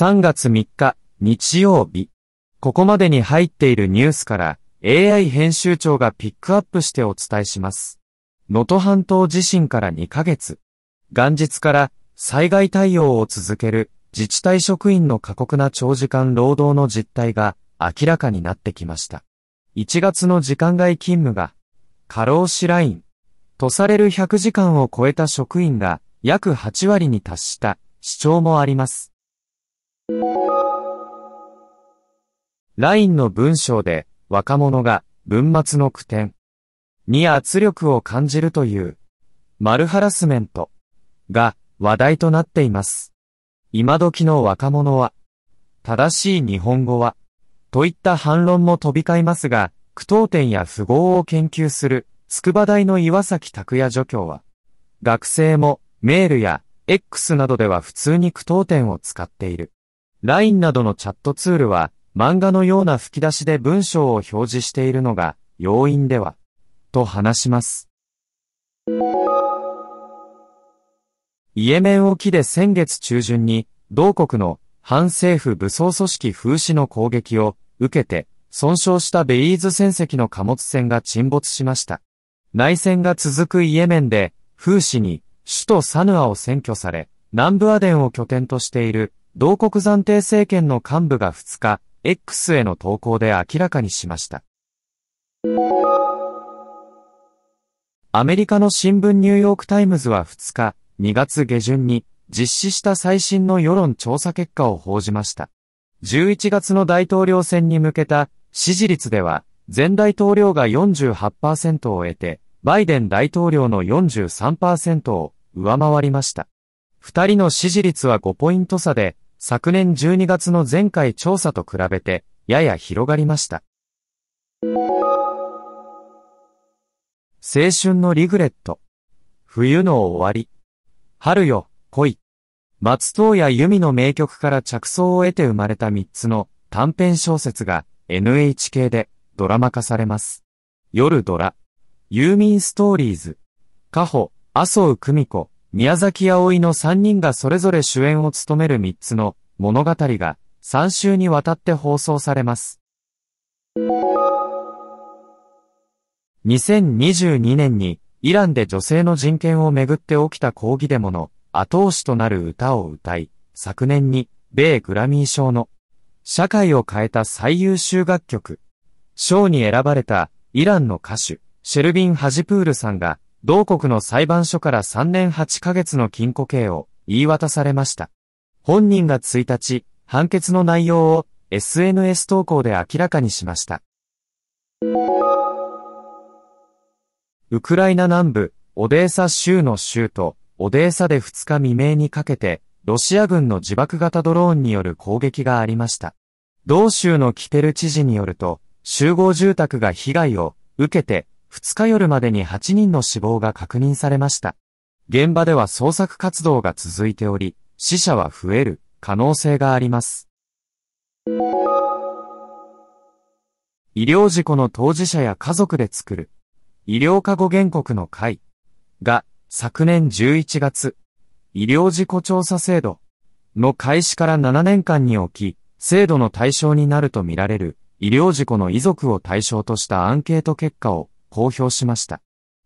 3月3日、日曜日。ここまでに入っているニュースから AI 編集長がピックアップしてお伝えします。能登半島地震から2ヶ月。元日から災害対応を続ける自治体職員の過酷な長時間労働の実態が明らかになってきました。1月の時間外勤務が過労死ラインとされる100時間を超えた職員が約8割に達した主張もあります。ラインの文章で若者が文末の句点に圧力を感じるというマルハラスメントが話題となっています。今時の若者は正しい日本語はといった反論も飛び交いますが、句読点や符号を研究する筑波大の岩崎拓也助教は、学生もメールや X などでは普通に句読点を使っている。LINE などのチャットツールは漫画のような吹き出しで文章を表示しているのが要因では、と話します。イエメン沖で先月中旬に、同国の反政府武装組織風刺の攻撃を受けて、損傷したベイーズ船籍の貨物船が沈没しました。内戦が続くイエメンで、風刺に首都サヌアを占拠され、南部アデンを拠点としている同国暫定政権の幹部が2日、X への投稿で明らかにしました。アメリカの新聞ニューヨークタイムズは2日、2月下旬に実施した最新の世論調査結果を報じました。11月の大統領選に向けた支持率では、前大統領が48%を得て、バイデン大統領の43%を上回りました。二人の支持率は5ポイント差で、昨年12月の前回調査と比べて、やや広がりました。青春のリグレット。冬の終わり。春よ、恋。松任谷由実の名曲から着想を得て生まれた3つの短編小説が NHK でドラマ化されます。夜ドラ。ユーミンストーリーズ。カホ、麻生久美子、宮崎葵の3人がそれぞれ主演を務める3つの物語が3週にわたって放送されます。2022年にイランで女性の人権をめぐって起きた抗議デモの後押しとなる歌を歌い、昨年に米グラミー賞の社会を変えた最優秀楽曲、賞に選ばれたイランの歌手、シェルビン・ハジプールさんが同国の裁判所から3年8ヶ月の禁錮刑を言い渡されました。本人が1日、判決の内容を SNS 投稿で明らかにしました。ウクライナ南部、オデーサ州の州都、オデーサで2日未明にかけて、ロシア軍の自爆型ドローンによる攻撃がありました。同州のキテル知事によると、集合住宅が被害を受けて、2日夜までに8人の死亡が確認されました。現場では捜索活動が続いており、死者は増える可能性があります。医療事故の当事者や家族で作る医療過護原告の会が昨年11月、医療事故調査制度の開始から7年間におき、制度の対象になるとみられる医療事故の遺族を対象としたアンケート結果を公表しました。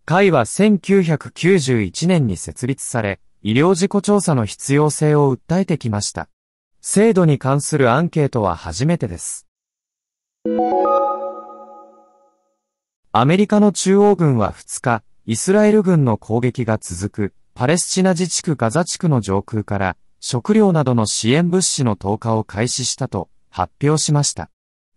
会は1991年に設立され、医療事故調査の必要性を訴えてきました。制度に関するアンケートは初めてです。アメリカの中央軍は2日、イスラエル軍の攻撃が続くパレスチナ自治区ガザ地区の上空から食料などの支援物資の投下を開始したと発表しました。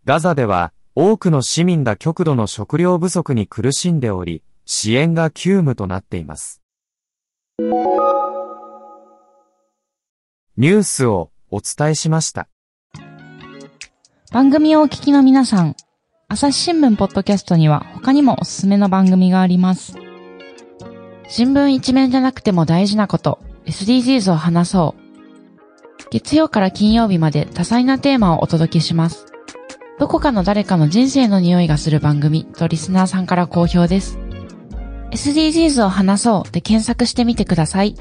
ガザでは多くの市民が極度の食料不足に苦しんでおり、支援が急務となっています。ニュースをお伝えしました。番組をお聞きの皆さん、朝日新聞ポッドキャストには他にもおすすめの番組があります。新聞一面じゃなくても大事なこと、SDGs を話そう。月曜から金曜日まで多彩なテーマをお届けします。どこかの誰かの人生の匂いがする番組とリスナーさんから好評です。SDGs を話そうで検索してみてください。